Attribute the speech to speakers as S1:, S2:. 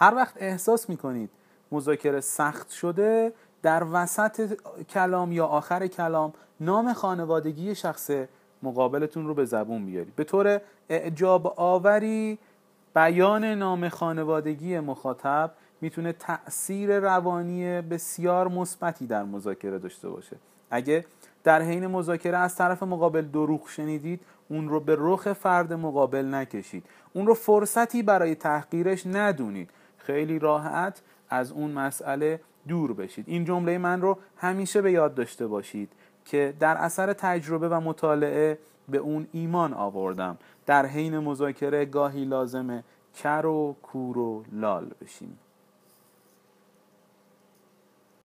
S1: هر وقت احساس می‌کنید مذاکره سخت شده در وسط کلام یا آخر کلام نام خانوادگی شخص مقابلتون رو به زبون بیارید. به طور اعجاب آوری بیان نام خانوادگی مخاطب می‌تونه تأثیر روانی بسیار مثبتی در مذاکره داشته باشه. اگه در حین مذاکره از طرف مقابل دروغ شنیدید اون رو به رخ فرد مقابل نکشید. اون رو فرصتی برای تحقیرش ندونید. خیلی راحت از اون مسئله دور بشید. این جمله من رو همیشه به یاد داشته باشید که در اثر تجربه و مطالعه به اون ایمان آوردم. در حین مذاکره گاهی لازمه کر و کور و لال بشیم.